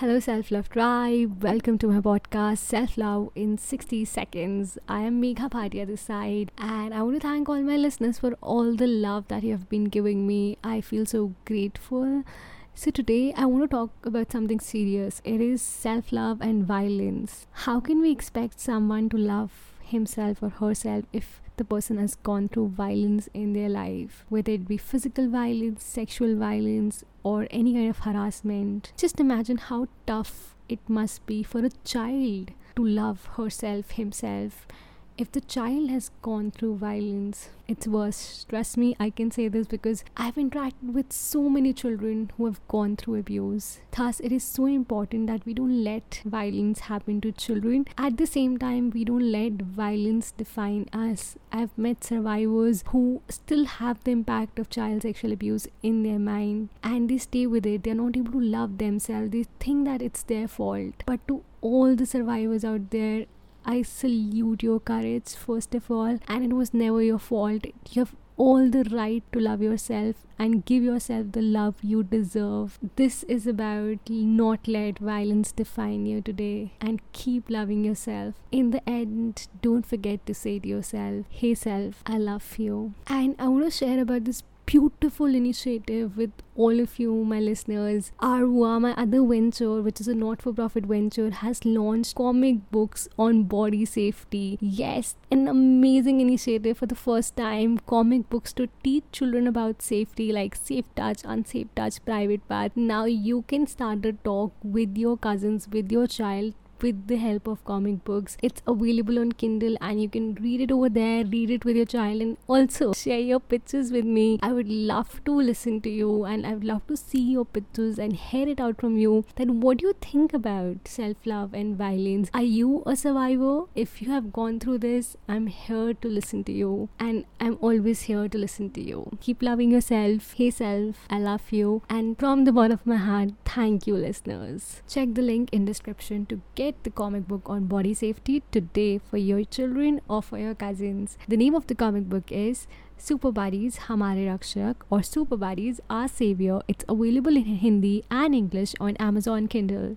Hello, Self Love Tribe. Welcome to my podcast, Self Love in 60 Seconds. I am Megha Bhatia this side, and I want to thank all my listeners for all the love that you have been giving me. I feel so grateful. So, today I want to talk about something serious. It is self love and violence. How can we expect someone to love himself or herself if the person has gone through violence in their life, whether it be physical violence, sexual violence, or any kind of harassment. Just imagine how tough it must be for a child to love herself, himself, if the child has gone through violence, it's worse. Trust me, I can say this because I've interacted with so many children who have gone through abuse. Thus, it is so important that we don't let violence happen to children. At the same time, we don't let violence define us. I've met survivors who still have the impact of child sexual abuse in their mind and they stay with it. They're not able to love themselves. They think that it's their fault. But to all the survivors out there, I salute your courage, first of all, and it was never your fault. You have all the right to love yourself and give yourself the love you deserve. This is about not let violence define you today and keep loving yourself. In the end, don't forget to say to yourself, Hey self, I love you. And I want to share about this beautiful initiative with all of you, my listeners. Arwa, my other venture, which is a not for profit venture, has launched comic books on body safety. Yes, an amazing initiative for the first time. Comic books to teach children about safety, like safe touch, unsafe touch, private part. Now you can start a talk with your cousins, with your child with the help of comic books. It's available on Kindle and you can read it over there, read it with your child, and also share your pictures with me. I would love to listen to you and I would love to see your pictures and hear it out from you. Then, what do you think about self love and violence? Are you a survivor? If you have gone through this, I'm here to listen to you and I'm always here to listen to you. Keep loving yourself. Hey, self, I love you. And from the bottom of my heart, thank you, listeners. Check the link in description to get get the comic book on body safety today for your children or for your cousins. The name of the comic book is Super Buddies Hamare Rakshak or Super Buddies Our Savior. It's available in Hindi and English on Amazon Kindle.